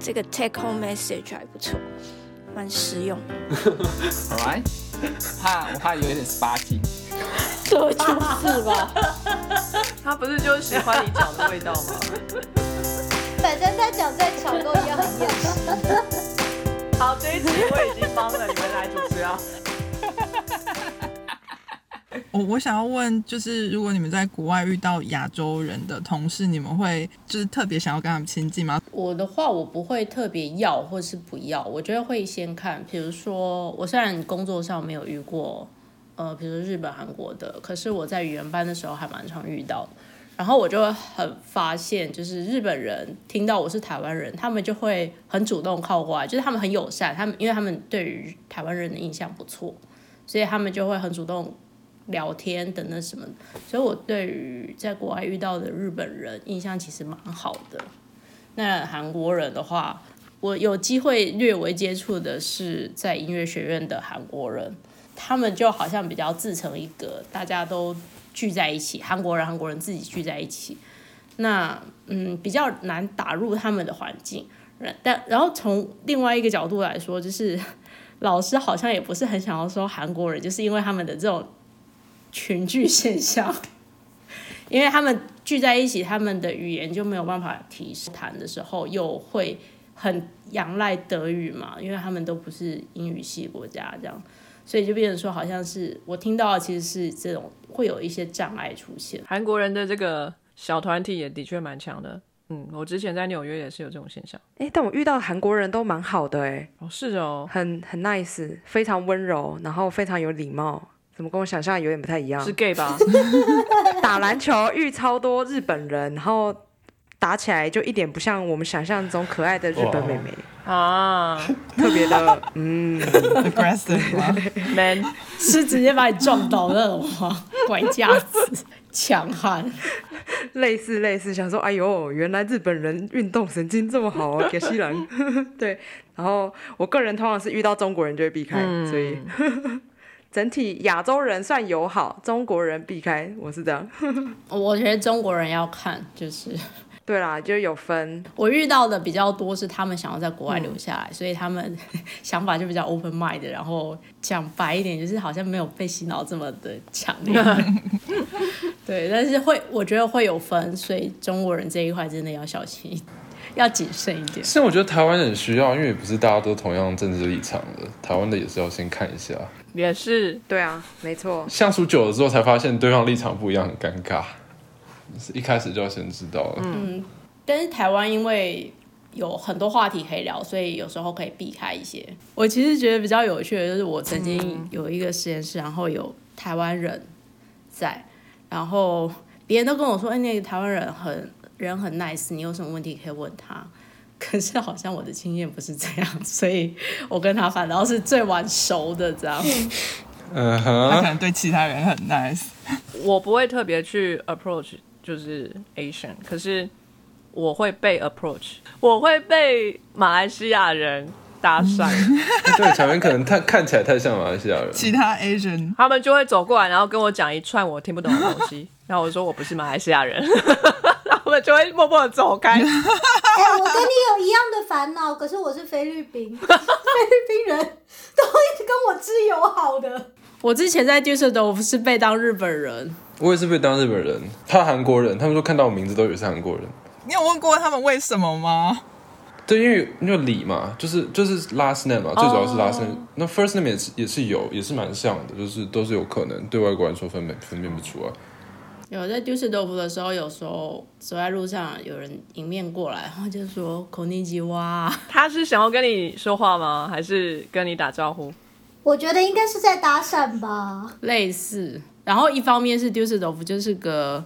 这个 take home message 还不错，蛮实用。Alright，怕我怕有一点 sparky。对，就是吧。他不是就是喜欢你讲的味道吗？反正他讲再巧都一样很厌世。好，这一集我已经帮了你们来主持啊。我想要问，就是如果你们在国外遇到亚洲人的同事，你们会就是特别想要跟他们亲近吗？我的话，我不会特别要或是不要，我觉得会先看。比如说，我虽然工作上没有遇过，呃，比如说日本、韩国的，可是我在语言班的时候还蛮常遇到。然后我就会很发现，就是日本人听到我是台湾人，他们就会很主动靠过来，就是他们很友善，他们因为他们对于台湾人的印象不错，所以他们就会很主动聊天等等什么。所以我对于在国外遇到的日本人印象其实蛮好的。那韩国人的话，我有机会略微接触的是在音乐学院的韩国人，他们就好像比较自成一格，大家都聚在一起，韩国人韩国人自己聚在一起，那嗯比较难打入他们的环境。然但然后从另外一个角度来说，就是老师好像也不是很想要说韩国人，就是因为他们的这种群聚现象。因为他们聚在一起，他们的语言就没有办法提升，谈的时候又会很仰赖德语嘛，因为他们都不是英语系国家，这样，所以就变成说，好像是我听到的其实是这种会有一些障碍出现。韩国人的这个小团体也的确蛮强的。嗯，我之前在纽约也是有这种现象。哎、但我遇到韩国人都蛮好的、哎，哦，是哦，很很 nice，非常温柔，然后非常有礼貌。怎么跟我想象有点不太一样是？gay 吧？打篮球遇超多日本人，然后打起来就一点不像我们想象中可爱的日本妹妹，啊 特别的嗯，aggressive 吗？man，是直接把你撞倒那种吗？拐架子、强悍，类似类似，想说哎呦，原来日本人运动神经这么好啊，给西人。对，然后我个人通常是遇到中国人就会避开，所以整体亚洲人算友好，中国人避开，我是这样。我觉得中国人要看，就是 对啦，就有分，我遇到的比较多是他们想要在国外留下来，所以他们 想法就比较 open mind，然后讲白一点，就是好像没有被洗脑这么的强烈。对，但是会，我觉得会有分，所以中国人这一块真的要小心要谨慎一点。其实我觉得台湾人需要，因为也不是大家都同样政治立场的，台湾的也是要先看一下。也是对啊，没错。相处久了之后，才发现对方立场不一样，很尴尬。是一开始就要先知道了。但是台湾因为有很多话题可以聊，所以有时候可以避开一些。我其实觉得比较有趣的就是，我曾经有一个实验室，然后有台湾人在，然后别人都跟我说：“哎，那个台湾人很人很 nice，你有什么问题可以问他。”可是好像我的经验不是这样，所以我跟他反倒是最晚熟的这样。嗯哼，他可能对其他人很 nice。我不会特别去 approach 就是 Asian，可是我会被 approach，我会被马来西亚人搭讪，对，小明可能太看起来太像马来西亚人。其他 Asian 他们就会走过来，然后跟我讲一串我听不懂的东西，然后我说我不是马来西亚人，他们就会默默的走开。哎、我跟你有一样的烦恼，可是我是菲律宾，菲律宾人都一直跟我之友好的。我之前在 Düsseldorf 是被当日本人，我也是被当日本人，他韩国人，他们说看到我名字都以为是韩国人。你有问过他们为什么吗？对，因为因为李嘛，就是就是 last name 嘛，最主要是 last name。那 first name 也是也是有，也是蛮像的，就是都是有可能对外国人说分辨分辨不出来。有在 Düsseldorf 的时候，有时候走在路上，有人迎面过来，然后就说“口尼基哇他是想要跟你说话吗？还是跟你打招呼？我觉得应该是在搭讪吧。”，类似。然后一方面是 Düsseldorf 就是个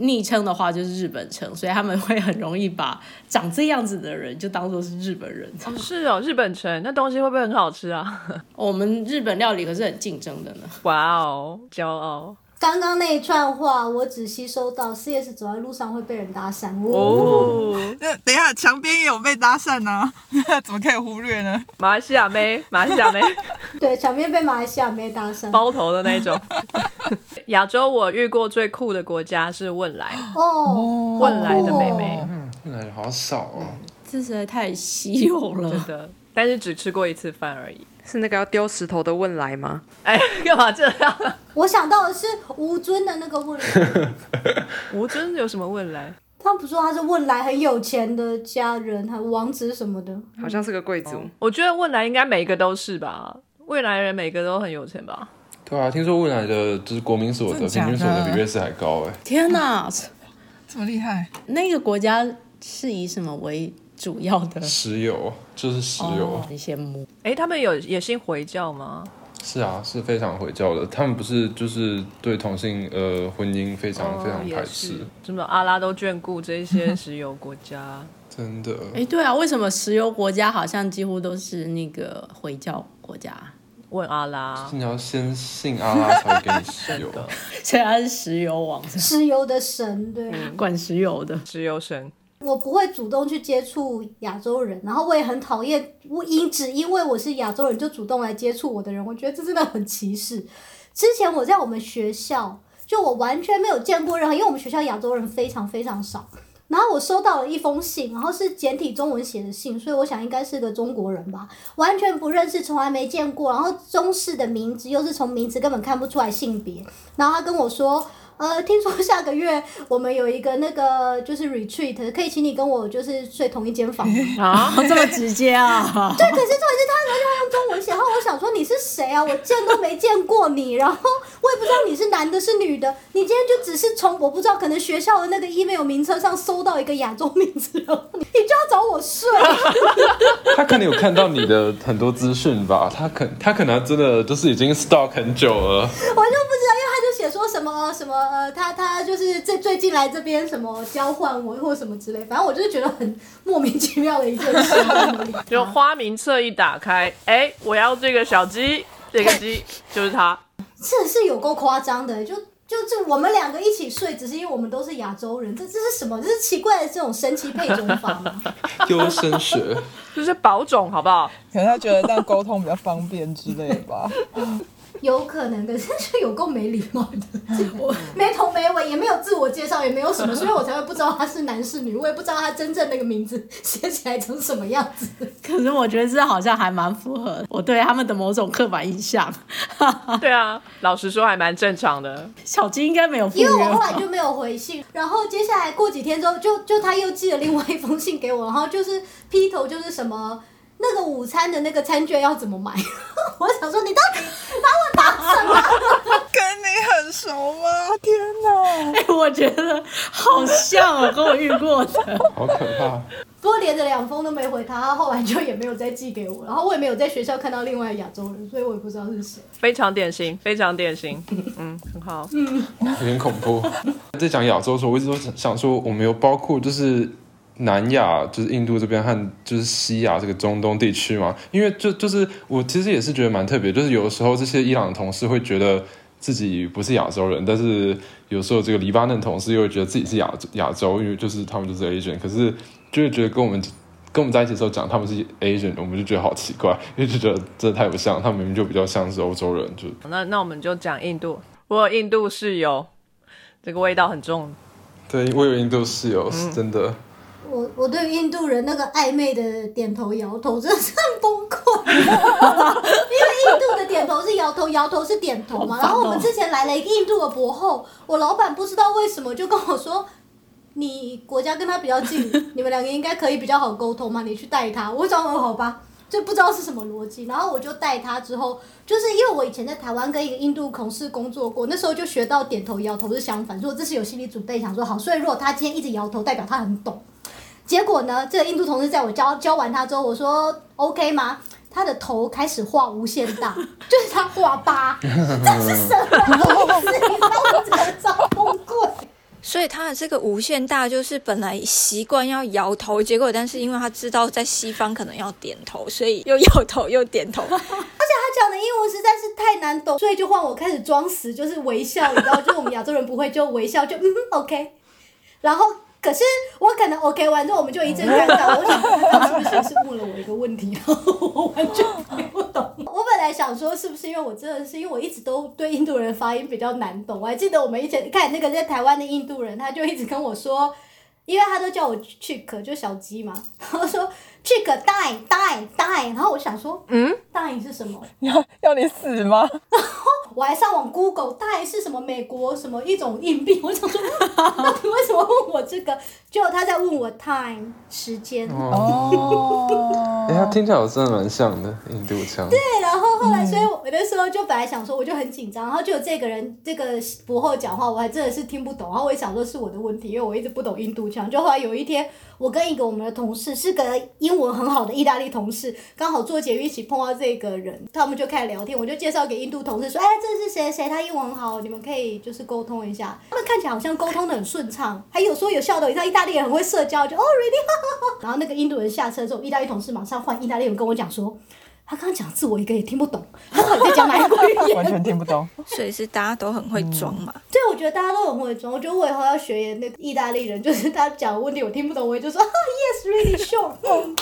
昵称的话，就是日本称，所以他们会很容易把长这样子的人就当做是日本人。哦，是哦，日本城那东西会不会很好吃啊？我们日本料理可是很竞争的呢。哇哦，骄傲刚刚那一串话，我只吸收到 CS 走在路上会被人搭讪。哦，哦！那等一下，墙边也有被搭讪呢、怎么可以忽略呢？马来西亚妹，马来西亚妹，对，墙边被马来西亚妹搭讪。包头的那种。亚洲我遇过最酷的国家是汶莱，哦，汶莱的妹妹。嗯，那好少哦。这实在太稀有了。真的，但是只吃过一次饭而已。是那个要丢石头的汶来吗？哎，干嘛这样？我想到的是吴尊的那个问来，吴尊有什么问来？他不说他是问来很有钱的家人，还王子什么的。好像是个贵族。我觉得问来应该每一个都是吧，未来人每个都很有钱吧？对啊，听说未来的就是国民所得平均所得比瑞士还高哎。天哪，这么厉害，那个国家是以什么为主要的？石油就是石油，哦很羡慕。哎，他们有也信回教吗？是啊，是非常回教的。他们不是就是对同性呃婚姻非常、非常排是斥，什么阿拉都眷顾这些 石油国家。真的。哎，对啊，为什么石油国家好像几乎都是那个回教国家？问阿拉，你要先信阿拉才会给你石油真。的虽然他是石油王，石油的神，对。管石油的。石油神。我不会主动去接触亚洲人，然后我也很讨厌我因只因为我是亚洲人就主动来接触我的人，我觉得这真的很歧视。之前我在我们学校，就我完全没有见过任何，因为我们学校亚洲人非常非常少。然后我收到了一封信，然后是简体中文写的信，所以我想应该是个中国人吧，完全不认识，从来没见过。然后中式的名字又是从名字根本看不出来性别。然后他跟我说，呃，听说下个月我们有一个那个就是 retreat，可以请你跟我就是睡同一间房。啊，这么直接啊！对，可是重点是他然后就用中文写，然后我想说你是谁啊？我见都没见过你，然后我也不知道你是男的是女的，你今天就只是从我不知道可能学校的那个 email 名册上搜到一个亚洲名字，然 后你就要找我睡，他可能有看到你的很多资讯吧，他可他可能真的就是已经 stalk 很久了。我就不知道，说什么什么呃，他他就是最最近来这边什么交换我或什么之类，反正我就是觉得很莫名其妙的一件事。就花名册一打开，哎，我要这个小鸡，这个鸡就是他。这是有够夸张的，就就是我们两个一起睡，只是因为我们都是亚洲人，这这是什么？这是奇怪的这种神奇配种法吗？优生学，就是保种，好不好？可能他觉得这样沟通比较方便之类的吧。有可能，可是就有够没礼貌的，我没头没尾，也没有自我介绍，也没有什么，所以我才会不知道他是男是女，我也不知道他真正那个名字写起来成什么样子。可是我觉得这好像还蛮符合我对他们的某种刻板印象。对啊，老实说还蛮正常的。小金应该没有因为我？后来就没有回信，然后接下来过几天之后，就就他又寄了另外一封信给我，然后就是劈头就是什么那个午餐的那个餐券要怎么买，我想说你到底把我当什么？跟你很熟吗？天哪！哎，我觉得好像哦，跟我遇过的。好可怕。不过连着两封都没回他，他后来就也没有再寄给我，然后我也没有在学校看到另外亚洲人，所以我也不知道是谁。非常典型，非常典型。嗯，很好。嗯有点恐怖。在讲亚洲的时候，我一直都想想说，我们有包括就是南亚，就是印度这边和就是西亚这个中东地区嘛。因为就就是我其实也是觉得蛮特别，就是有的时候这些伊朗的同事会觉得自己不是亚洲人，但是有时候这个黎巴嫩同事又会觉得自己是亚亚洲，因为就是他们就是 Asian，可是就会觉得跟我们。跟我们在一起的时候讲他们是 Asian，我们就觉得好奇怪，因为就觉得真的太不像，他们明明就比较像是欧洲人，就那那我们就讲印度。我有印度室友，这个味道很重。对我有印度室友，是真的。我我对印度人那个暧昧的点头摇头真的是很崩溃，因为印度的点头是摇头，摇头是点头嘛。然后我们之前来了一个印度的博后，我老板不知道为什么就跟我说。你国家跟他比较近，你们两个应该可以比较好沟通嘛？你去带他，我想说好吧，就不知道是什么逻辑。然后我就带他之后，就是因为我以前在台湾跟一个印度同事工作过，那时候就学到点头摇头是相反，所以我这是有心理准备，想说好，所以如果他今天一直摇头，代表他很懂。结果呢，这个印度同事在我教教完他之后，我说 OK 吗？他的头开始画无限大，就是他画八，这是什么意思？你知道我整个超崩溃。所以他的这个无限大，就是本来习惯要摇头，结果但是因为他知道在西方可能要点头，所以又摇头又点头。而且他讲的英文实在是太难懂，所以就换我开始装死，就是微笑，你知道，就是我们亚洲人不会就微笑就嗯 OK，然后可是我可能 OK 完之后我们就一阵尴尬，我想他是不是是问了我一个问题，然后我完全听不懂。我本来想说是不是因为我真的是因为我一直都对印度人发音比较难懂，我还记得我们以前看那个在台湾的印度人，他就一直跟我说。因为他都叫我 chick，就小鸡嘛，然后说 chick die die die，然后我想说，嗯，die 是什么？要要你死吗？然 后我还上网 Google 大是什么美国什么一种硬币，我想说，到底为什么问我这个？结果他在问我 time 时间。哦，哎、他听起来我真的蛮像的，印度腔。对，然后后来，所以我那时候就本来想说，我就很紧张，然后就有这个人这个博后讲话，我还真的是听不懂，然后我也想说是我的问题，因为我一直不懂印度腔。就后来有一天，我跟一个我们的同事是个英英文很好的意大利同事，刚好坐捷运一起碰到这个人，他们就开始聊天，我就介绍给印度同事说，哎，这是谁谁，他英文很好，你们可以就是沟通一下。他们看起来好像沟通的很顺畅，还有说有笑的，你知道意大利人很会社交，就哦 really，然后那个印度人下车之后，意大利同事马上换意大利人跟我讲说。他刚刚讲字我一个也听不懂，他到底在讲哪一国语言？完全听不懂。所以是大家都很会装嘛。对，我觉得大家都很会装。我觉得我以后要学那个意大利人，就是他讲的问题我听不懂，我也就说啊，yes, really sure 嗯。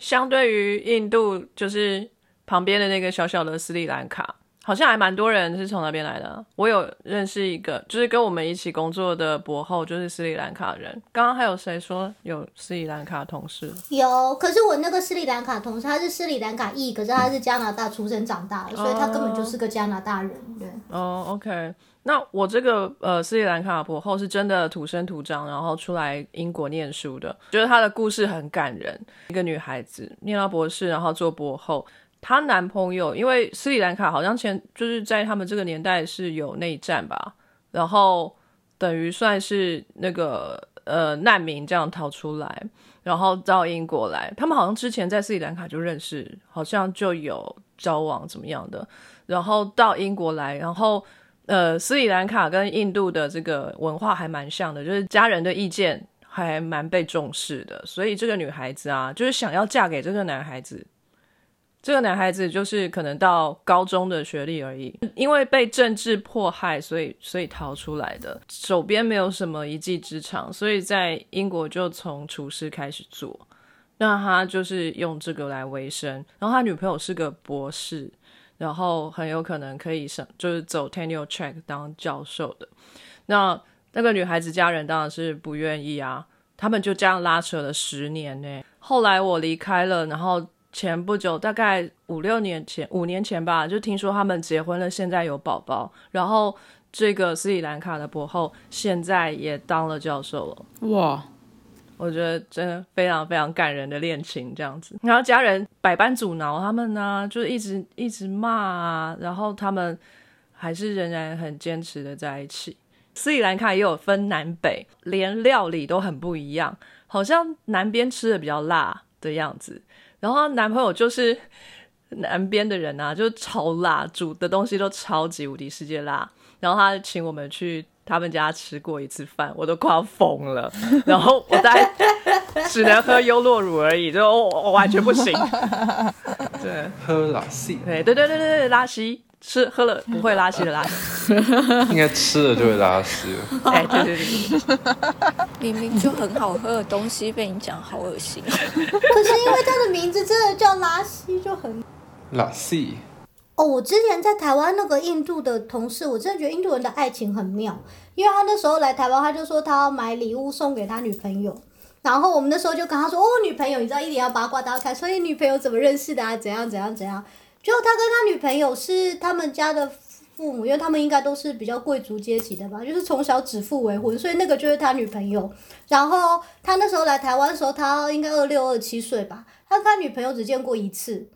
相对于印度，就是旁边的那个小小的斯里兰卡，好像还蛮多人是从那边来的。我有认识一个，就是跟我们一起工作的博后，就是斯里兰卡人。刚刚还有谁说有斯里兰卡同事？有，可是我那个斯里兰卡同事，他是斯里兰卡裔，可是他是加拿大出生长大的，所以他根本就是个加拿大人。对，哦、o k 那我这个呃斯里兰卡博后是真的土生土长，然后出来英国念书的，觉得她的故事很感人。一个女孩子念到博士，然后做博后。她男朋友因为斯里兰卡好像前就是在他们这个年代是有内战吧，然后等于算是那个呃难民这样逃出来，然后到英国来。他们好像之前在斯里兰卡就认识，好像就有交往怎么样的，然后到英国来，然后呃斯里兰卡跟印度的这个文化还蛮像的，就是家人的意见还蛮被重视的，所以这个女孩子啊，就是想要嫁给这个男孩子。这个男孩子就是可能到高中的学历而已，因为被政治迫害，所以所以逃出来的，手边没有什么一技之长，所以在英国就从厨师开始做，那他就是用这个来维生。然后他女朋友是个博士，然后很有可能可以上就是走 tenure track 当教授的。那那个女孩子家人当然是不愿意啊，他们就这样拉扯了十年呢。后来我离开了，然后。前不久，大概五六年前，五年前吧，就听说他们结婚了，现在有宝宝。然后这个斯里兰卡的博后现在也当了教授了。哇，我觉得真的非常非常感人的恋情这样子。然后家人百般阻挠他们呢，就一直一直骂啊，然后他们还是仍然很坚持的在一起。斯里兰卡也有分南北，连料理都很不一样，好像南边吃的比较辣的样子。然后男朋友就是南边的人啊，就超辣，煮的东西都超级无敌世界辣。然后他请我们去他们家吃过一次饭，我都快要疯了。然后我大概只能喝优酪乳而已，就我我完全不行。对，喝拉西，对对对对对对，拉稀吃喝了不会拉稀的拉稀。应该吃了就会拉稀。哎，对对对对，明明就很好喝的东西被你讲好恶心。可是因为它的名字真的叫拉稀，就很拉稀，哦。我之前在台湾那个印度的同事，我真的觉得印度人的爱情很妙，因为他那时候来台湾，他就说他要买礼物送给他女朋友。然后我们那时候就跟他说：“哦，女朋友，你知道一点要八卦，大家看，所以女朋友怎么认识的啊？怎样怎样怎样？”就他跟他女朋友是他们家的父母，因为他们应该都是比较贵族阶级的吧，就是从小指腹为婚，所以那个就是他女朋友。然后他那时候来台湾的时候，他应该二六二七岁吧，他跟他女朋友只见过一次。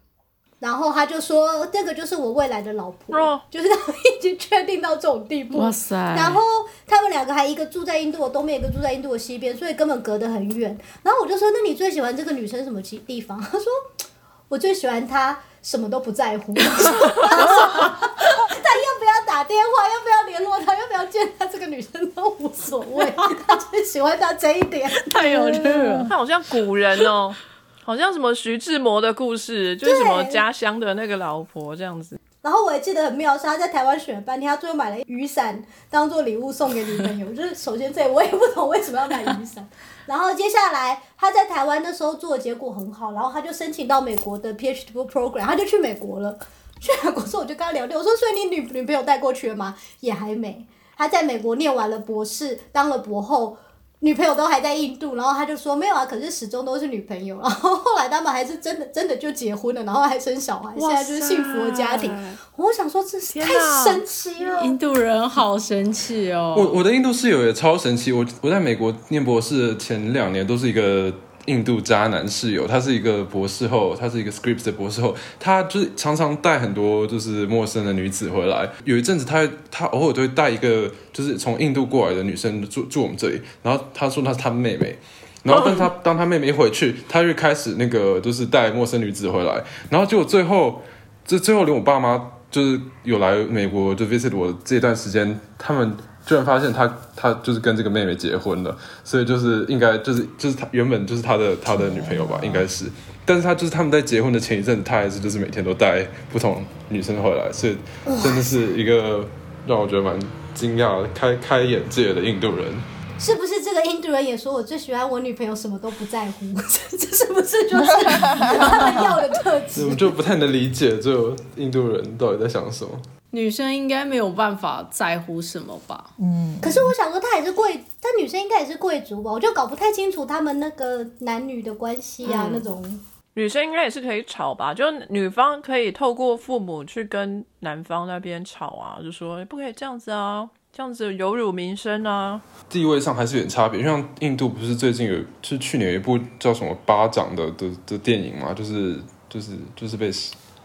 然后他就说：“这个就是我未来的老婆。哦就是他们已经确定到这种地步。哇塞！然后他们两个还一个住在印度的东边，一个住在印度的西边，所以根本隔得很远。然后我就说：“那你最喜欢这个女生什么地地方？”他说：“我最喜欢她什么都不在乎，他要不要打电话，要不要联络他，要不要见他，这个女生都无所谓，他最喜欢他这一点。太有趣了。他好像古人哦，好像什么徐志摩的故事，就是什么家乡的那个老婆这样子。然后我也记得很妙，是他在台湾选了半天，他最后买了雨伞当做礼物送给女朋友。就是首先这我也不懂为什么要买雨伞。然后接下来他在台湾那时候做的结果很好，然后他就申请到美国的 PhD program，他就去美国了。去美国之后我就跟他聊天，我说所以你女女朋友带过去了吗？也还没。他在美国念完了博士，当了博后。女朋友都还在印度，然后他就说没有啊，可是始终都是女朋友。然后后来他们还是真的真的就结婚了，然后还生小孩，现在就是幸福的家庭。我想说，这是太神奇了。印度人好神奇哦！我我的印度室友也超神奇，我我在美国念博士前两年都是一个印度渣男室友，他是一个博士后，他是一个 scripts 的博士后，他就是常常带很多就是陌生的女子回来。有一阵子他他偶尔都会带一个就是从印度过来的女生住住我们这里，然后他说那是他妹妹。然后，但他当他妹妹一回去，他就开始那个，就是带陌生女子回来，然后结果最后，这最后连我爸妈就是有来美国就 visit 我这段时间，他们居然发现他他就是跟这个妹妹结婚了，所以就是应该就是就是他原本就是他的他的女朋友吧，应该是，但是他就是他们在结婚的前一阵子，他还是就是每天都带不同女生回来，所以真的是一个让我觉得蛮惊讶、开开眼界的印度人。是不是这个印度人也说我最喜欢我女朋友什么都不在乎？这 这是不是就是他们要的特质？我就不太能理解，就印度人到底在想什么。女生应该没有办法在乎什么吧？嗯可是我想说，她也是贵，她女生应该也是贵族吧？我就搞不太清楚他们那个男女的关系啊，那种。女生应该也是可以吵吧？就女方可以透过父母去跟男方那边吵啊，就说不可以这样子啊，这样子有辱民生啊。地位上还是有点差别。像印度不是最近有，就是去年有一部叫什么《巴掌的》的的电影嘛，就是就是就是被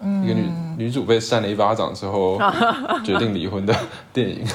一个女、女主被扇了一巴掌之后 决定离婚的电影，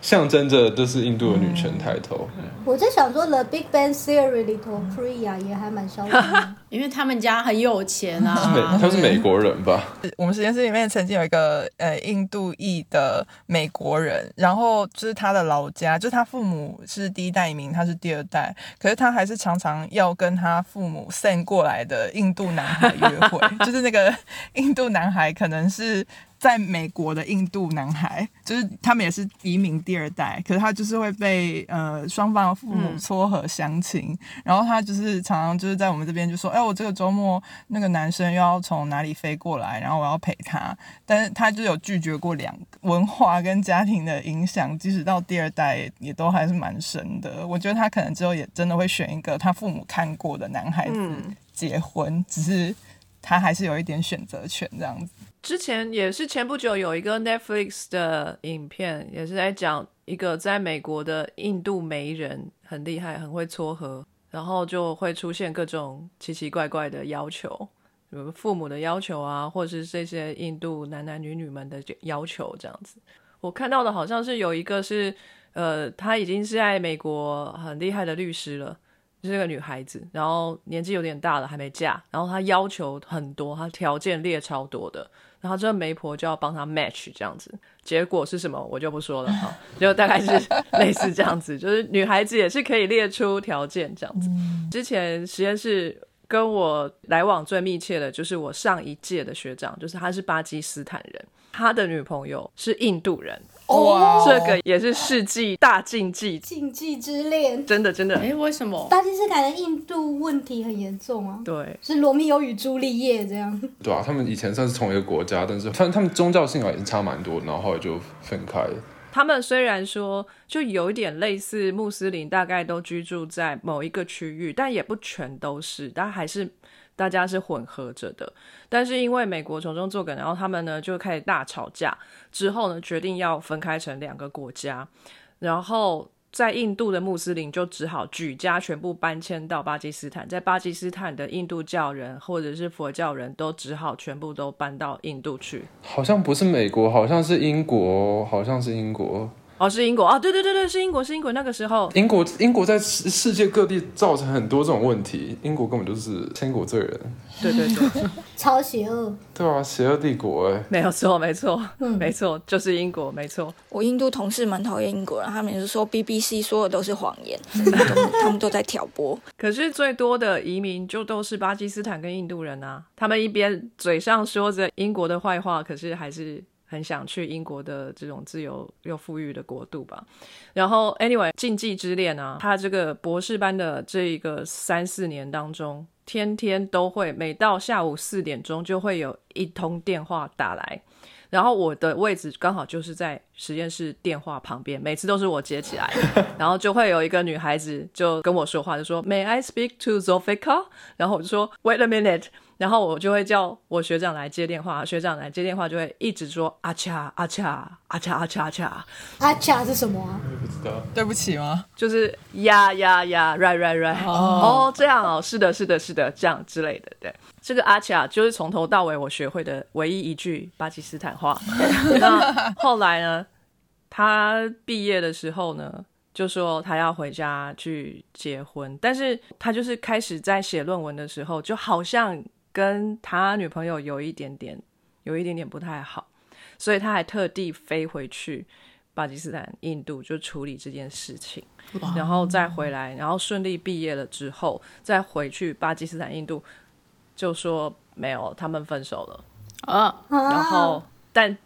象征着这是印度的女权抬头。我在想说，《The Big Bang Theory》里头，Priya 也还蛮嚣张的。因为他们家很有钱 美啊。他是美国人吧？我们实验室里面曾经有一个呃印度裔的美国人，然后就是他的老家，就是他父母是第一代移民，他是第二代，可是他还是常常要跟他父母 send 过来的印度男孩约会，就是那个印度男孩可能是。在美国的印度男孩，就是他们也是移民第二代，可是他就是会被呃双方的父母撮合相亲，然后他就是常常就是在我们这边就说，哎，我这个周末那个男生又要从哪里飞过来，然后我要陪他，但是他就有拒绝过两个文化跟家庭的影响，即使到第二代也都还是蛮深的。我觉得他可能之后也真的会选一个他父母看过的男孩子结婚，只是他还是有一点选择权这样子。之前也是前不久有一个 Netflix 的影片，也是在讲一个在美国的印度媒人很厉害，很会撮合，然后就会出现各种奇奇怪怪的要求，比如父母的要求啊，或者是这些印度男男女女们的要求这样子。我看到的好像是有一个是，呃，他已经是在美国很厉害的律师了。就是个女孩子，然后年纪有点大了，还没嫁，然后她要求很多，她条件列超多的，然后这个媒婆就要帮他 match 这样子，结果是什么我就不说了哈，就大概是 类似这样子，就是女孩子也是可以列出条件这样子。之前实验室跟我来往最密切的就是我上一届的学长，就是他是巴基斯坦人，他的女朋友是印度人。哦，这个也是世纪大禁忌，禁忌之恋。真的真的。哎，为什么？巴基斯坦的印度问题很严重啊。对，是罗密欧与朱丽叶这样。对啊，他们以前算是同一个国家，但是他他们宗教信仰也是差蛮多，然后后来就分开了。他们虽然说就有一点类似穆斯林，大概都居住在某一个区域，但也不全都是，但还是。大家是混合着的，但是因为美国从中作梗，然后他们呢就开始大吵架，之后呢决定要分开成两个国家，然后在印度的穆斯林就只好举家全部搬迁到巴基斯坦，在巴基斯坦的印度教人或者是佛教人都只好全部都搬到印度去。好像不是美国，好像是英国，好像是英国。哦，是英国啊，对对对对，是英国，是英国。那个时候，英国英国在世世界各地造成很多这种问题，英国根本就是千古罪人。对对对，超邪恶。对啊，邪恶帝国哎，没有错，没错，没错，就是英国，没错。我印度同事蛮讨厌英国人，他们就说 BBC 说的都是谎言，他们都在挑拨。可是最多的移民就都是巴基斯坦跟印度人啊，他们一边嘴上说着英国的坏话，可是还是。很想去英国的这种自由又富裕的国度吧。然后，anyway，禁忌之恋啊，他这个博士班的这一个三四年当中，天天都会，每到下午四点钟就会有一通电话打来，然后我的位置刚好就是在实验室电话旁边，每次都是我接起来，然后就会有一个女孩子就跟我说话，就说 May I speak to Zofika？然后我就说 Wait a minute。然后我就会叫我学长来接电话，学长来接电话就会一直说阿恰阿恰阿恰阿恰阿恰，阿恰是什么啊？不知道，对不起吗？就是呀呀呀，right right right，哦这样哦，是的是的是的，这样之类的，对，这个阿恰就是从头到尾我学会的唯一一句巴基斯坦话。那后来呢，他毕业的时候呢，就说他要回家去结婚，但是他就是开始在写论文的时候，就好像。跟他女朋友有一点点，有一点点不太好，所以他还特地飞回去巴基斯坦、印度就处理这件事情，然后再回来，然后顺利毕业了之后，再回去巴基斯坦、印度，就说没有，他们分手了啊。然后，但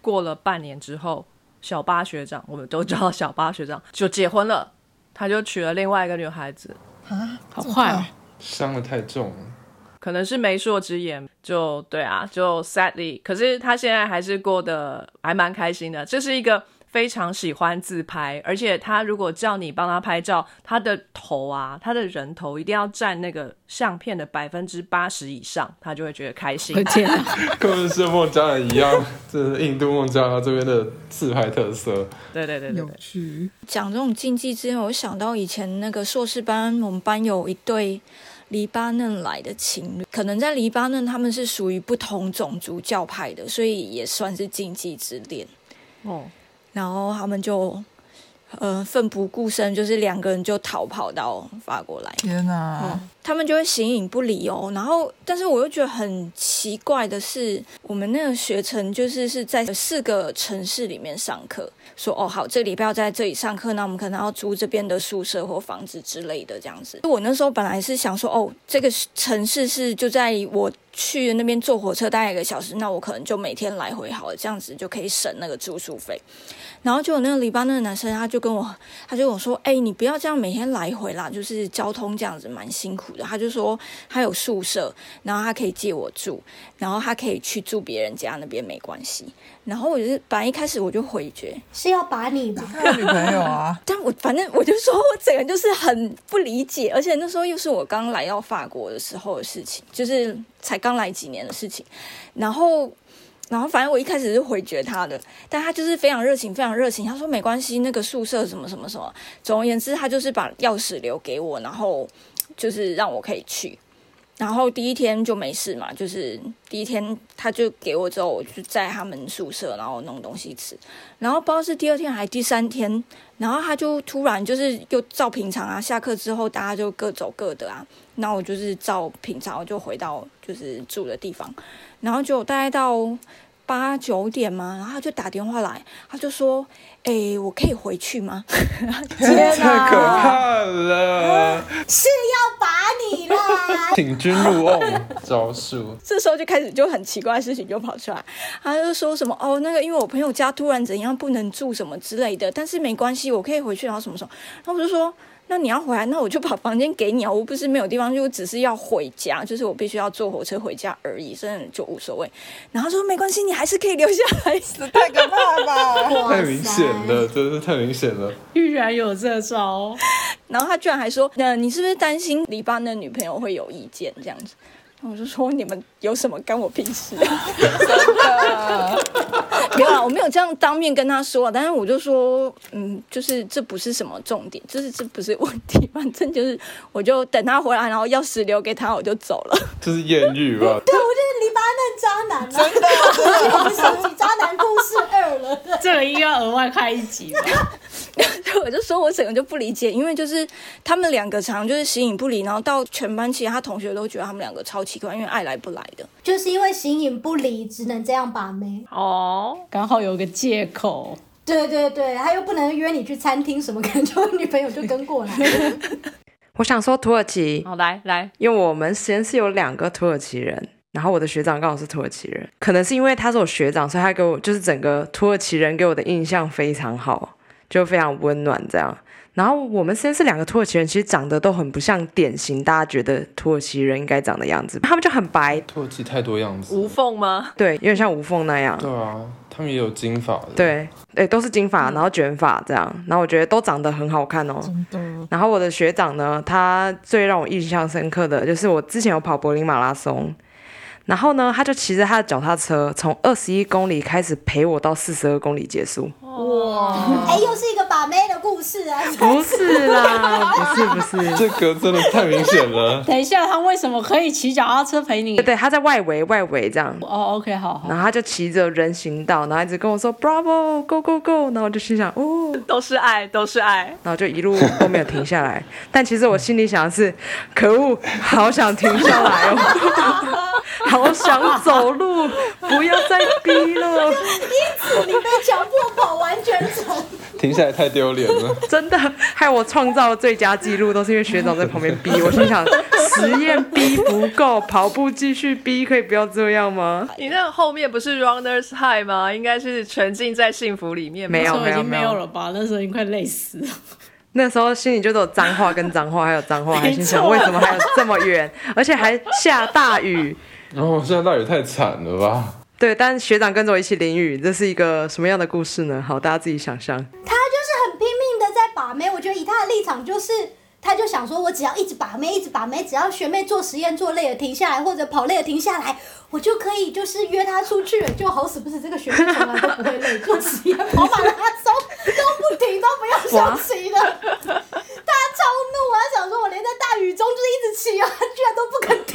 过了半年之后，小八学长，我们都叫小八学长，就结婚了，他就娶了另外一个女孩子啊，好快，伤的太重了。可能是媒妁之言，就对啊，就 sadly，可是他现在还是过得还蛮开心的。这是一个非常喜欢自拍，而且他如果叫你帮他拍照，他的头啊，他的人头一定要占那个相片的百分之八十以上，他就会觉得开心。天啊，跟是孟加拉一样，这是印度孟加拉这边的自拍特色。对对对对，有趣。讲这种禁忌之前，我想到以前那个硕士班，我们班有一对。黎巴嫩来的情侣，可能在黎巴嫩他们是属于不同种族教派的，所以也算是禁忌之恋。哦，然后他们就。呃，奋不顾身，就是两个人就逃跑到法国来。天哪！他们就会形影不离哦。然后，但是我又觉得很奇怪的是，我们那个学程就是是在四个城市里面上课。说哦，好，这礼拜要在这里上课，那我们可能要租这边的宿舍或房子之类的这样子。我那时候本来是想说，哦，这个城市是就在我去那边坐火车大概一个小时，那我可能就每天来回好了，这样子就可以省那个住宿费。然后就有那个黎巴嫩的男生，他就跟我，他就跟我说：“哎，你不要这样每天来回啦，就是交通这样子蛮辛苦的。”他就说他有宿舍，然后他可以借我住，然后他可以去住别人家那边没关系。然后我就是本来一开始我就回绝，是要把你吧？女朋友啊？但我反正我就说我整个就是很不理解，而且那时候又是我刚来到法国的时候的事情，就是才刚来几年的事情，然后。然后反正我一开始是回绝他的，但他就是非常热情，非常热情。他说没关系，那个宿舍什么什么什么。总而言之，他就是把钥匙留给我，然后就是让我可以去。然后第一天就没事嘛，就是第一天他就给我之后，我就在他们宿舍，然后弄东西吃。然后不知道是第二天还是第三天，然后他就突然就是又照平常啊，下课之后大家就各走各的啊。那我就是照平常，我就回到就是住的地方。然后就大概到八九点嘛，然后他就打电话来，他就说：“哎，我可以回去吗？” 天哪，太可怕了！是要把你啦，请君入瓮招数。这时候就开始就很奇怪的事情就跑出来，他就说什么：“哦，那个因为我朋友家突然怎样不能住什么之类的，但是没关系，我可以回去。”然后什么时候？然后我就说。那你要回来，那我就把房间给你啊！我不是没有地方，就只是要回家，就是我必须要坐火车回家而已，所以就无所谓。然后说没关系，你还是可以留下来。太可怕了吧！太明显了，真的是太明显了。居然有这招，然后他居然还说：“那你是不是担心黎巴嫩女朋友会有意见这样子？”我就说你们有什么跟我屁事？真的 没有啊，我没有这样当面跟他说，但是我就说，嗯，就是这不是什么重点，就是这不是问题，反正就是我就等他回来，然后钥匙留给他，我就走了。这是艳遇吧？对，我就是黎巴嫩渣男，真的，我们升级渣男故事二了。这个应该额外开一集吧？我就说我整个就不理解，因为就是他们两个常就是形影不离，然后到全班其他同学都觉得他们两个超奇怪，因为爱来不来的，就是因为形影不离，只能这样把妹哦，刚好有个借口。对对对，他又不能约你去餐厅什么，可能就女朋友就跟过来。我想说土耳其，好来来，因为我们实验室有两个土耳其人，然后我的学长刚好是土耳其人，可能是因为他是我学长，所以他给我就是整个土耳其人给我的印象非常好。就非常温暖这样，然后我们实验室两个土耳其人其实长得都很不像典型大家觉得土耳其人应该长的样子，他们就很白，土耳其太多样子。无缝吗？对，有点像无缝那样。对啊，他们也有金发的。，对，哎，都是金发，然后卷发这样，然后我觉得都长得很好看哦。真的，然后我的学长呢，他最让我印象深刻的就是我之前有跑柏林马拉松，然后呢，他就骑着他的脚踏车，从二十一公里开始陪我到四十二公里结束。哇哎，又是一个把妹的故事啊！不是啦，不是不是，这个真的太明显了。等一下，他为什么可以骑脚踏车陪你对？对，他在外围外围这样。哦，OK，好好。然后他就骑着人行道，然后一直跟我说 “Bravo, go go go”，然后我就心想哦，都是爱，都是爱。然后就一路都没有停下来。但其实我心里想的是，可恶，好想停下来哦，好想走路，不要再逼了，因此你被强迫跑完全程，停下来太丢脸了。真的害我创造了最佳纪录，都是因为学长在旁边逼我。心想，实验逼不够，跑步继续逼，可以不要这样吗？你那后面不是 runners high 吗？应该是沉浸在幸福里面吧。没有那时候已经没没有有了吧？那时候已经快累死了。那时候心里就都有脏话跟脏话，还有脏话，还心想为什么还有这么远，而且还下大雨。然后现在到底太惨了吧？对，但学长跟着我一起淋雨，这是一个什么样的故事呢？好，大家自己想象。他就是很拼命的在把妹。我觉得以他的立场就是。他就想说，我只要一直把妹，一直把妹，只要学妹做实验做累了停下来，或者跑累了停下来，我就可以就是约她出去了。就好死不死，这个学妹从来都不会累，做实验、跑马拉松都不停，都不用休息的。他超怒啊，想说我连在大雨中就是一直骑啊，他居然都不肯停。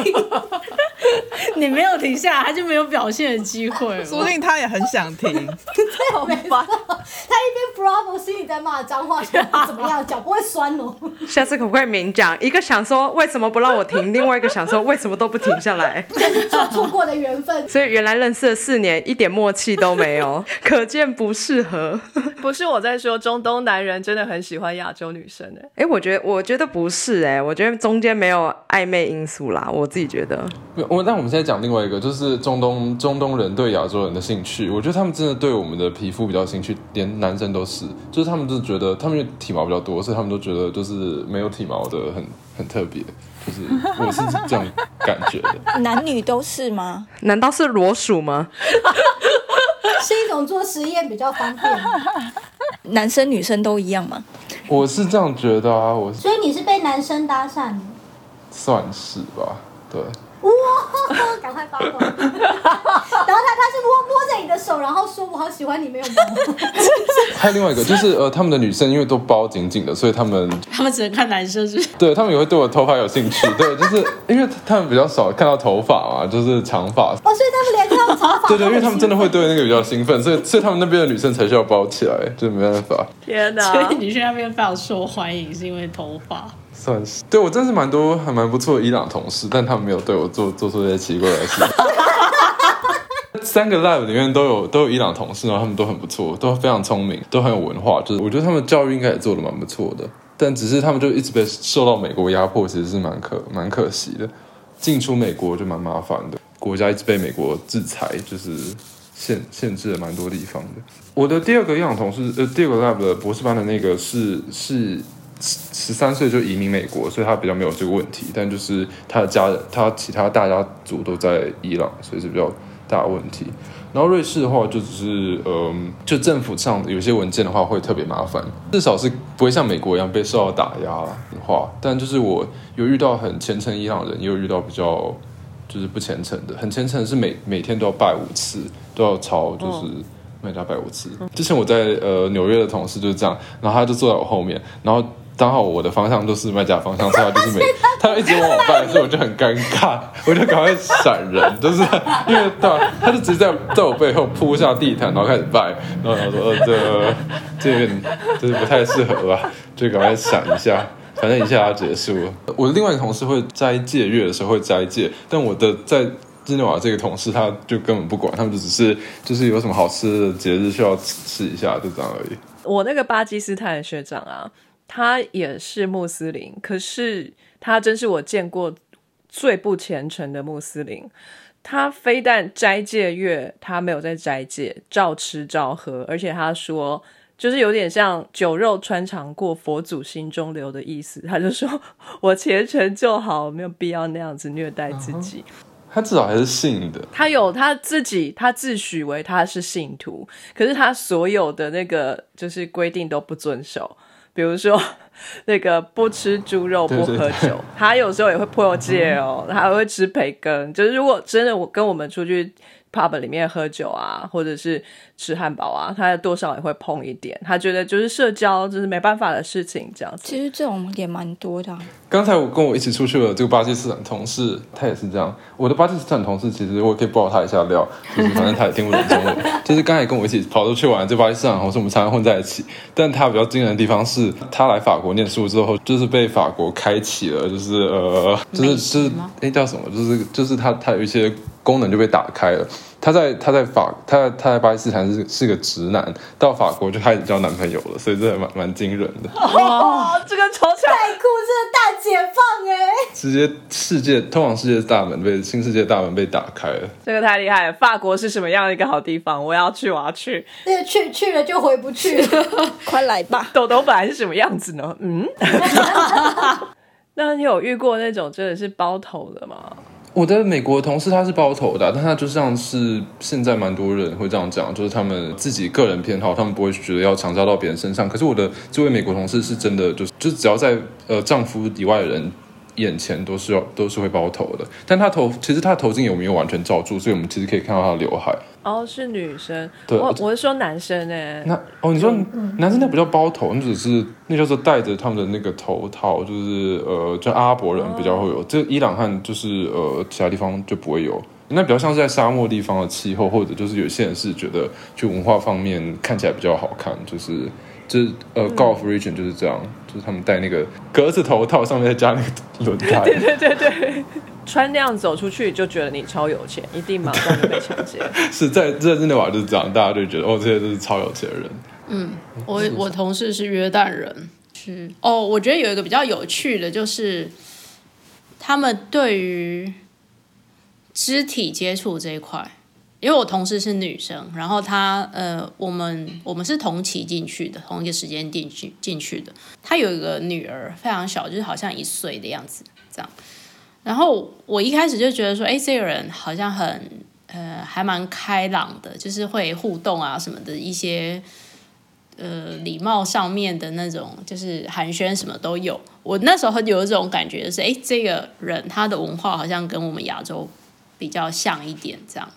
你没有停下来，他就没有表现的机会了。说不定他也很想停。对，我没错。他一边 bravo 心里在骂脏话，说怎么样，脚不会酸哦。下次可不可以明讲？一个想说为什么不让我停，另外一个想说为什么都不停下来。这是做错过的缘分。所以原来认识了四年，一点默契都没有，可见不适合。不是我在说中东男人真的很喜欢亚洲女生哎、哎，我觉得我觉得不是哎、我觉得中间没有暧昧因素啦，我自己觉得。我但我们现在讲另外一个，就是中东中东人对亚洲人的兴趣，我觉得他们真的对我们的皮肤比较兴趣，连男生都是，就是他们就是觉得他们因为体毛比较多，所以他们都觉得就是没有体毛的很很特别，就是我是这样感觉的。男女都是吗？难道是裸鼠吗？是一种做实验比较方便，男生女生都一样吗？我是这样觉得啊，我所以你是被男生搭讪的。算是吧，对。哇，赶快发光！然后他他是摸摸着你的手，然后说：“我好喜欢你没有摸。还有另外一个就是呃，他们的女生因为都包紧紧的，所以他们他们只能看男生是不是对他们也会对我头发有兴趣，对，就是因为他们比较少看到头发嘛，就是长发，”哦，所以他们连对 对，因为他们真的会对那个比较兴奋，所以所以他们那边的女生才需要包起来，就没办法，天哪！所以你去那边非常受欢迎，是因为头发。算是对我真是蛮多还蛮不错的伊朗同事，但他们没有对我做做出这些奇怪的事。三个 lab 里面都有都有伊朗同事，然后他们都很不错，都非常聪明，都很有文化，就是我觉得他们教育应该也做的蛮不错的，但只是他们就一直被受到美国压迫，其实是蛮可蛮可惜的。进出美国就蛮麻烦的，国家一直被美国制裁，就是限限制了蛮多地方的。我的第二个伊朗同事，呃，第二个 lab 的博士班的那个是是十三岁就移民美国，所以他比较没有这个问题。但就是他的家人，他其他大家族都在伊朗，所以是比较大问题。然后瑞士的话，就只是嗯，就政府上有些文件的话会特别麻烦，至少是不会像美国一样被受到打压的话。但就是我有遇到很虔诚伊朗人，也有遇到比较就是不虔诚的。很虔诚是每每天都要拜五次，都要朝就是。每家拜五次。之前我在呃纽约的同事就是这样，然后他就坐在我后面，然后刚好我的方向都是麦家方向，所以他就是每 他一直往我拜，所以我就很尴尬，我就赶快闪人，就是因为他他就直接在在我背后铺下地毯，然后开始拜，然后我说呃这这有点就是不太适合吧，就赶快闪一下。反正一下要结束了。我的另外一个同事会斋戒月的时候会斋戒，但我的在日内瓦这个同事他就根本不管，他们就只是就是有什么好吃的节日需要吃一下，就这样而已。我那个巴基斯坦的学长啊，他也是穆斯林，可是他真是我见过最不虔诚的穆斯林。他非但斋戒月，他没有在斋戒，照吃照喝，而且他说就是有点像酒肉穿肠过，佛祖心中留的意思。他就说我虔诚就好，没有必要那样子虐待自己。他至少还是信的。他有他自己，他自诩为他是信徒，可是他所有的那个就是规定都不遵守，比如说那个不吃猪肉、不对对喝酒，他有时候也会破戒哦，他还会吃培根。就是如果真的我跟我们出去 pub 里面喝酒啊，或者是吃汉堡啊，他多少也会碰一点。他觉得就是社交就是没办法的事情，这样子。其实这种也蛮多的啊、刚才我跟我一起出去的这个巴基斯坦同事，他也是这样。我的巴基斯坦同事其实我可以爆他一下料，就是反正他也听不懂中文。就是刚才跟我一起跑出去玩，这巴基斯坦同事我们常常混在一起。但他比较惊人的地方是，他来法国念书之后，就是被法国开启了，就是呃，就是就是食吗哎叫什么？就是就是他他有一些功能就被打开了。他在他在法他在他在巴基斯坦是是个直男，到法国就开始交男朋友了，所以这还蛮蛮惊人的。哦，这个超强。太酷，这个大解放哎、直接世界通往世界的大门被新世界大门被打开了。这个太厉害了！法国是什么样的一个好地方？我要去，我要去。那 个去去了就回不去了。快来吧！豆豆本来是什么样子呢？嗯，那你有遇过那种真的是包头的吗？我的美国同事他是包头的、但他就像是现在蛮多人会这样讲，就是他们自己个人偏好，他们不会觉得要强加到别人身上。可是我的这位美国同事是真的，就是就只要在呃丈夫以外的人眼前都是要都是会包头的，但他头其实他的头巾有没有完全罩住，所以我们其实可以看到他的刘海。哦，是女生。对我我是说男生哎。那哦，你说男生那不叫包头，那只是那叫做戴着他们的那个头套，就是呃，就阿拉伯人比较会有，这伊朗和就是呃其他地方就不会有。那比较像是在沙漠地方的气候，或者就是有些人是觉得就文化方面看起来比较好看，就是就是呃、，Golf region 就是这样，就是他们戴那个格子头套，上面再加那个轮胎。对对对对，穿那样走出去就觉得你超有钱，一定马上就被抢劫。是在在日内瓦就是这样，大家就觉得哦，这些都是超有钱的人。嗯我我同事是约旦人，是哦，我觉得有一个比较有趣的，就是他们对于肢体接触这一块，因为我同事是女生，然后她呃，我们我们是同期进去的，同一个时间进去进去的。她有一个女儿，非常小，就是好像一岁的样子这样。然后我一开始就觉得说，哎，这个人好像很呃，还蛮开朗的，就是会互动啊什么的一些。呃，礼貌上面的那种，就是寒暄什么都有。我那时候有一种感觉，就是哎，这个人他的文化好像跟我们亚洲比较像一点这样。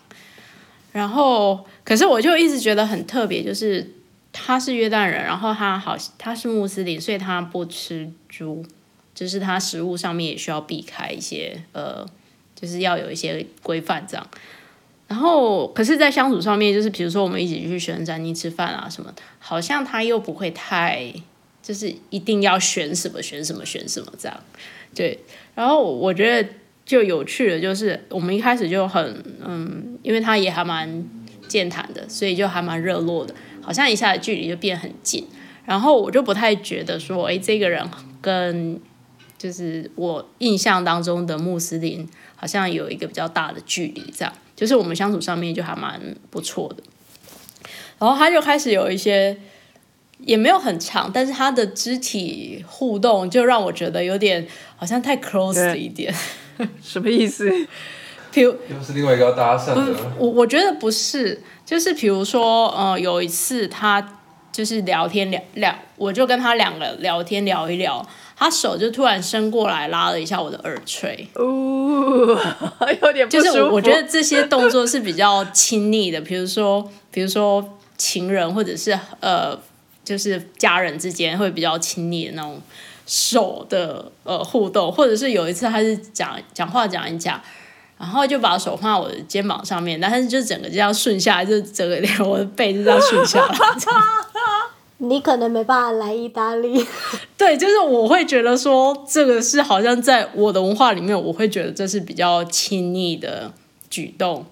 然后，可是我就一直觉得很特别，就是他是约旦人，然后他好他是穆斯林，所以他不吃猪，就是他食物上面也需要避开一些呃，就是要有一些规范这样。然后，可是，在相处上面，就是比如说我们一起去选餐厅吃饭啊什么的，好像他又不会太，就是一定要选什么选什么选什么这样。对，然后我觉得就有趣的，就是我们一开始就很嗯，因为他也还蛮健谈的，所以就还蛮热络的，好像一下子距离就变很近。然后我就不太觉得说，哎，这个人跟就是我印象当中的穆斯林好像有一个比较大的距离，这样。就是我们相处上面就还蛮不错的，然后他就开始有一些也没有很长，但是他的肢体互动就让我觉得有点好像太 close 了一点。什么意思？比如又是另外一个要搭讪的。我我觉得不是，就是比如说，呃，有一次他就是聊天聊聊，我就跟他两个聊天聊一聊，他手就突然伸过来拉了一下我的耳垂，哦，有点不就是舒服我我觉得这些动作是比较亲昵的，比如说比如说情人或者是呃，就是家人之间会比较亲昵的那种手的呃互动，或者是有一次他是讲讲话讲一讲。然后就把手放在我的肩膀上面，但是就整个这样顺下来，就整个连我的背就这样顺下来。你可能没办法来意大利，对，就是我会觉得说，这个是好像在我的文化里面，我会觉得这是比较亲昵的举动，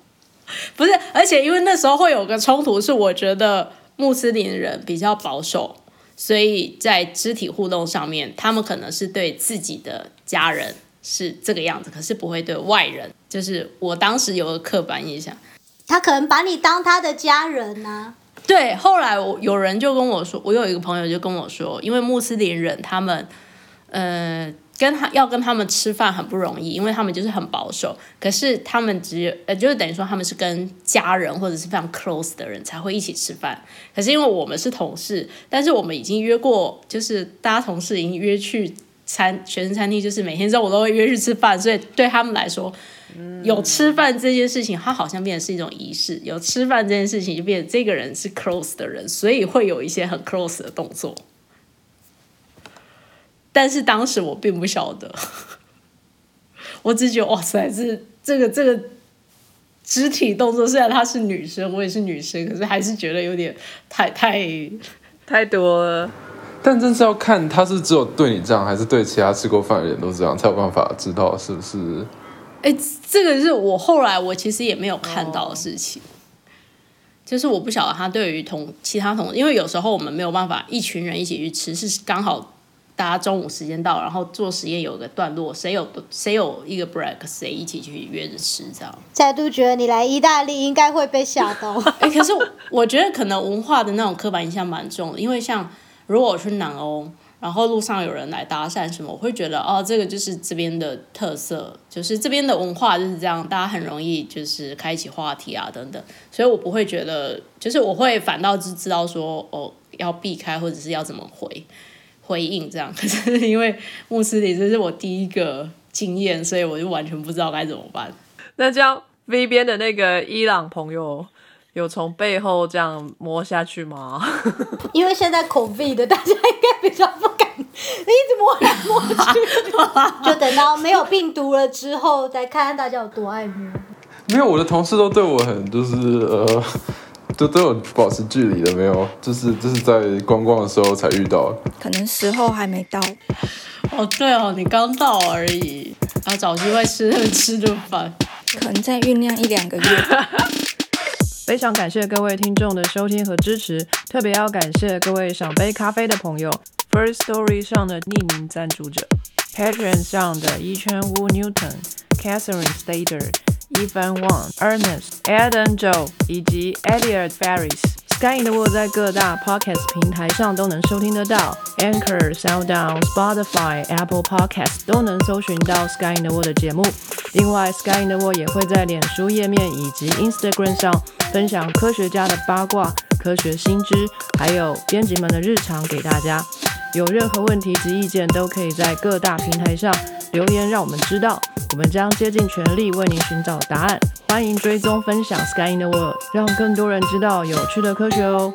不是？而且因为那时候会有个冲突，是我觉得穆斯林人比较保守，所以在肢体互动上面，他们可能是对自己的家人是这个样子，可是不会对外人。就是我当时有个刻板印象，他可能把你当他的家人呢、对，后来我有人就跟我说，我有一个朋友就跟我说，因为穆斯林人他们，呃，跟他要跟他们吃饭很不容易，因为他们就是很保守。可是他们只有呃，就是等于说他们是跟家人或者是非常 close 的人才会一起吃饭。可是因为我们是同事，但是我们已经约过，就是大家同事已经约去餐学生餐厅，就是每天中午都会约去吃饭，所以对他们来说。有吃饭这件事情，它好像变得是一种仪式。有吃饭这件事情，就变得这个人是 close 的人，所以会有一些很 close 的动作。但是当时我并不晓得，我只觉得哇塞，这这个这个肢体动作，虽然她是女生，我也是女生，可是还是觉得有点太太太多了。但真是要看他是只有对你这样，还是对其他吃过饭的人都这样，才有办法知道是不是。哎，这个是我后来我其实也没有看到的事情，就是我不晓得他对于同其他同，因为有时候我们没有办法一群人一起去吃，是刚好大家中午时间到，然后做实验有个段落，谁有谁有一个 break，谁一起去约着吃这样。再度觉得你来意大利应该会被吓到。哎，可是我觉得可能文化的那种刻板印象蛮重的，因为像如果我去南欧。然后路上有人来搭讪什么，我会觉得哦，这个就是这边的特色，就是这边的文化就是这样，大家很容易就是开启话题啊等等，所以我不会觉得，就是我会反倒是知道说哦要避开或者是要怎么回回应这样。可是因为穆斯林这是我第一个经验，所以我就完全不知道该怎么办。那这样 V 边的那个伊朗朋友。有从背后这样摸下去吗？因为现在口鼻的，大家应该比较不敢一直摸来摸去，就等到没有病毒了之后，再看看大家有多爱摸。没有，我的同事都对我很就是呃，都都有保持距离的，没有，就是就是在观光的时候才遇到，可能时候还没到。哦，对哦，你刚到而已，要找机会吃吃顿饭，可能再酝酿一两个月。非常感谢各位听众的收听和支持，特别要感谢各位想杯咖啡的朋友，First Story 上的匿名赞助者，Patreon 上的一圈屋 Newton、Catherine Stater、Evan Wang、Ernest、Adam Joe 以及 Elliot Ferris。Sky in the World 在各大 Podcast 平台上都能收听得到，Anchor、SoundOn、Spotify、Apple Podcast 都能搜寻到 Sky in the World 的节目。另外，Sky in the World 也会在脸书页面以及 Instagram 上分享科学家的八卦、科学新知，还有编辑们的日常给大家。有任何问题及意见，都可以在各大平台上留言，让我们知道。我们将竭尽全力为您寻找答案。欢迎追踪分享 Sky in the World，让更多人知道有趣的科学哦。